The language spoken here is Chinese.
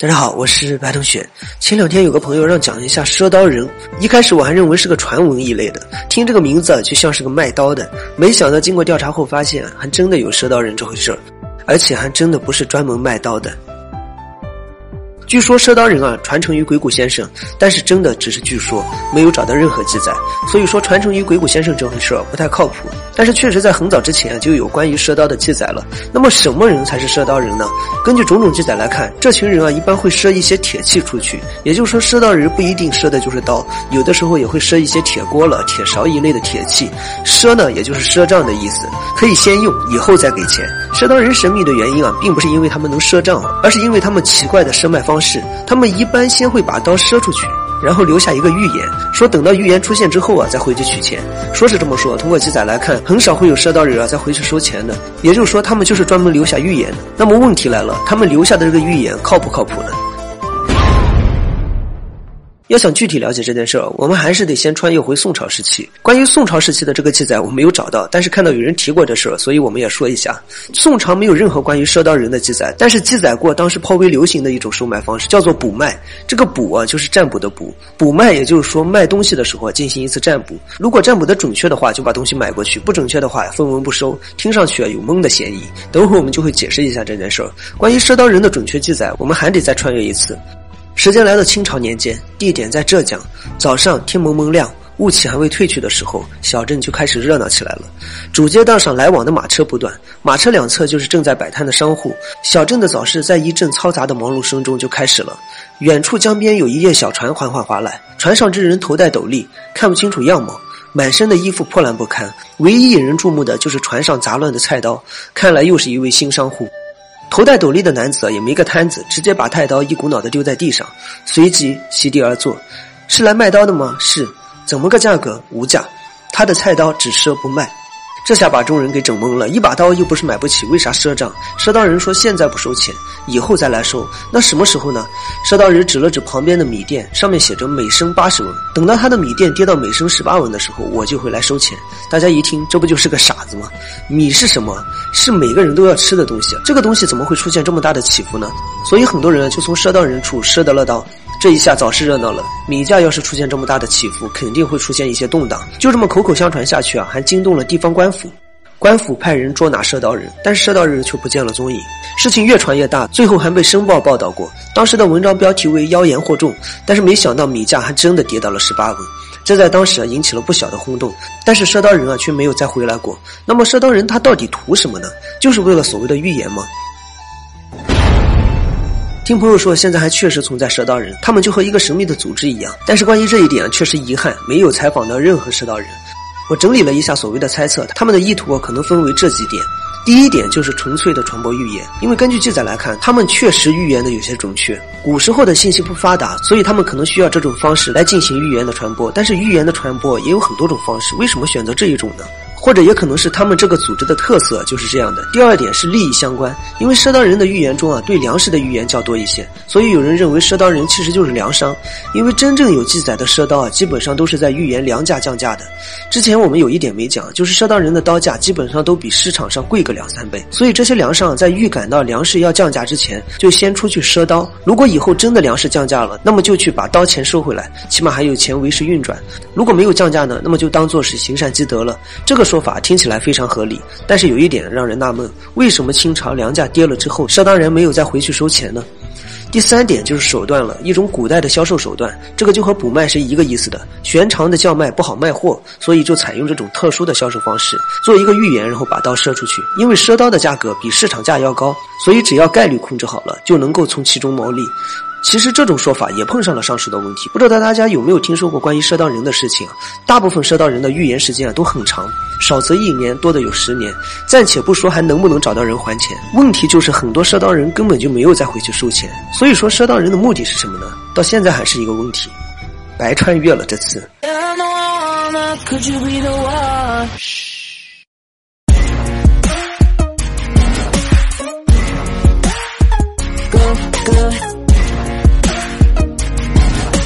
大家好，我是白同学。前两天有个朋友让讲一下赊刀人，一开始我还认为是个传闻一类的，听这个名字就像是个卖刀的。没想到经过调查后发现，还真的有赊刀人这回事儿，而且还真的不是专门卖刀的。据说赊刀人啊传承于鬼谷先生，但是真的只是据说，没有找到任何记载。所以说传承于鬼谷先生这回事儿不太靠谱。但是确实在很早之前就有关于赊刀的记载了。那么什么人才是赊刀人呢？根据种种记载来看，这群人啊一般会赊一些铁器出去，也就是说赊刀人不一定赊的就是刀，有的时候也会赊一些铁锅了、铁勺一类的铁器。赊呢也就是赊账的意思，可以先用，以后再给钱。赊刀人神秘的原因啊，并不是因为他们能赊账，而是因为他们奇怪的赊卖方是。他们一般先会把刀赊出去，然后留下一个预言，说等到预言出现之后啊，再回去取钱。说是这么说，通过记载来看，很少会有赊刀人啊再回去收钱的。也就是说，他们就是专门留下预言的。那么问题来了，他们留下的这个预言靠不靠谱呢？要想具体了解这件事儿，我们还是得先穿越回宋朝时期。关于宋朝时期的这个记载，我没有找到，但是看到有人提过这事儿，所以我们也说一下。宋朝没有任何关于赊刀人的记载，但是记载过当时颇为流行的一种收买方式，叫做补卖。这个补啊，就是占卜的补。补卖也就是说卖东西的时候进行一次占卜，如果占卜的准确的话，就把东西买过去；不准确的话，分文不收。听上去啊有蒙的嫌疑。等会儿我们就会解释一下这件事儿。关于赊刀人的准确记载，我们还得再穿越一次。时间来到清朝年间，地点在浙江。早上天蒙蒙亮，雾气还未退去的时候，小镇就开始热闹起来了。主街道上来往的马车不断，马车两侧就是正在摆摊的商户。小镇的早市在一阵嘈杂的忙碌声中就开始了。远处江边有一叶小船缓缓划来，船上之人头戴斗笠，看不清楚样貌，满身的衣服破烂不堪。唯一引人注目的就是船上杂乱的菜刀，看来又是一位新商户。头戴斗笠的男子也没个摊子，直接把菜刀一股脑的丢在地上，随即席地而坐。是来卖刀的吗？是。怎么个价格？无价。他的菜刀只赊不卖。这下把众人给整懵了，一把刀又不是买不起，为啥赊账？赊刀人说现在不收钱，以后再来收。那什么时候呢？赊刀人指了指旁边的米店，上面写着每升八十文。等到他的米店跌到每升十八文的时候，我就会来收钱。大家一听，这不就是个傻子吗？米是什么？是每个人都要吃的东西，这个东西怎么会出现这么大的起伏呢？所以很多人就从赊刀人处赊得了刀。这一下早是热闹了，米价要是出现这么大的起伏，肯定会出现一些动荡。就这么口口相传下去啊，还惊动了地方官府。官府派人捉拿赊刀人，但是赊刀人却不见了踪影。事情越传越大，最后还被《申报》报道过。当时的文章标题为“妖言惑众”，但是没想到米价还真的跌到了十八文，这在当时引起了不小的轰动。但是赊刀人啊却没有再回来过。那么赊刀人他到底图什么呢？就是为了所谓的预言吗？听朋友说，现在还确实存在蛇刀人，他们就和一个神秘的组织一样。但是关于这一点，确实遗憾，没有采访到任何蛇刀人。我整理了一下所谓的猜测，他们的意图可能分为这几点。第一点就是纯粹的传播预言，因为根据记载来看，他们确实预言的有些准确。古时候的信息不发达，所以他们可能需要这种方式来进行预言的传播。但是预言的传播也有很多种方式，为什么选择这一种呢？或者也可能是他们这个组织的特色就是这样的。第二点是利益相关，因为赊刀人的预言中啊，对粮食的预言较多一些，所以有人认为赊刀人其实就是粮商。因为真正有记载的赊刀啊，基本上都是在预言粮价降价的。之前我们有一点没讲，就是赊刀人的刀价基本上都比市场上贵个两三倍，所以这些粮商在预感到粮食要降价之前，就先出去赊刀。如果以后真的粮食降价了，那么就去把刀钱收回来，起码还有钱维持运转。如果没有降价呢，那么就当做是行善积德了。这个。说法听起来非常合理，但是有一点让人纳闷：为什么清朝粮价跌了之后，赊刀人没有再回去收钱呢？第三点就是手段了，一种古代的销售手段，这个就和补卖是一个意思的。寻常的叫卖不好卖货，所以就采用这种特殊的销售方式，做一个预言，然后把刀赊出去。因为赊刀的价格比市场价要高，所以只要概率控制好了，就能够从其中牟利。其实这种说法也碰上了上述的问题，不知道大家有没有听说过关于赊刀人的事情啊？大部分赊刀人的预言时间啊都很长，少则一年，多的有十年。暂且不说还能不能找到人还钱，问题就是很多赊刀人根本就没有再回去收钱。所以说赊刀人的目的是什么呢？到现在还是一个问题，白穿越了这次。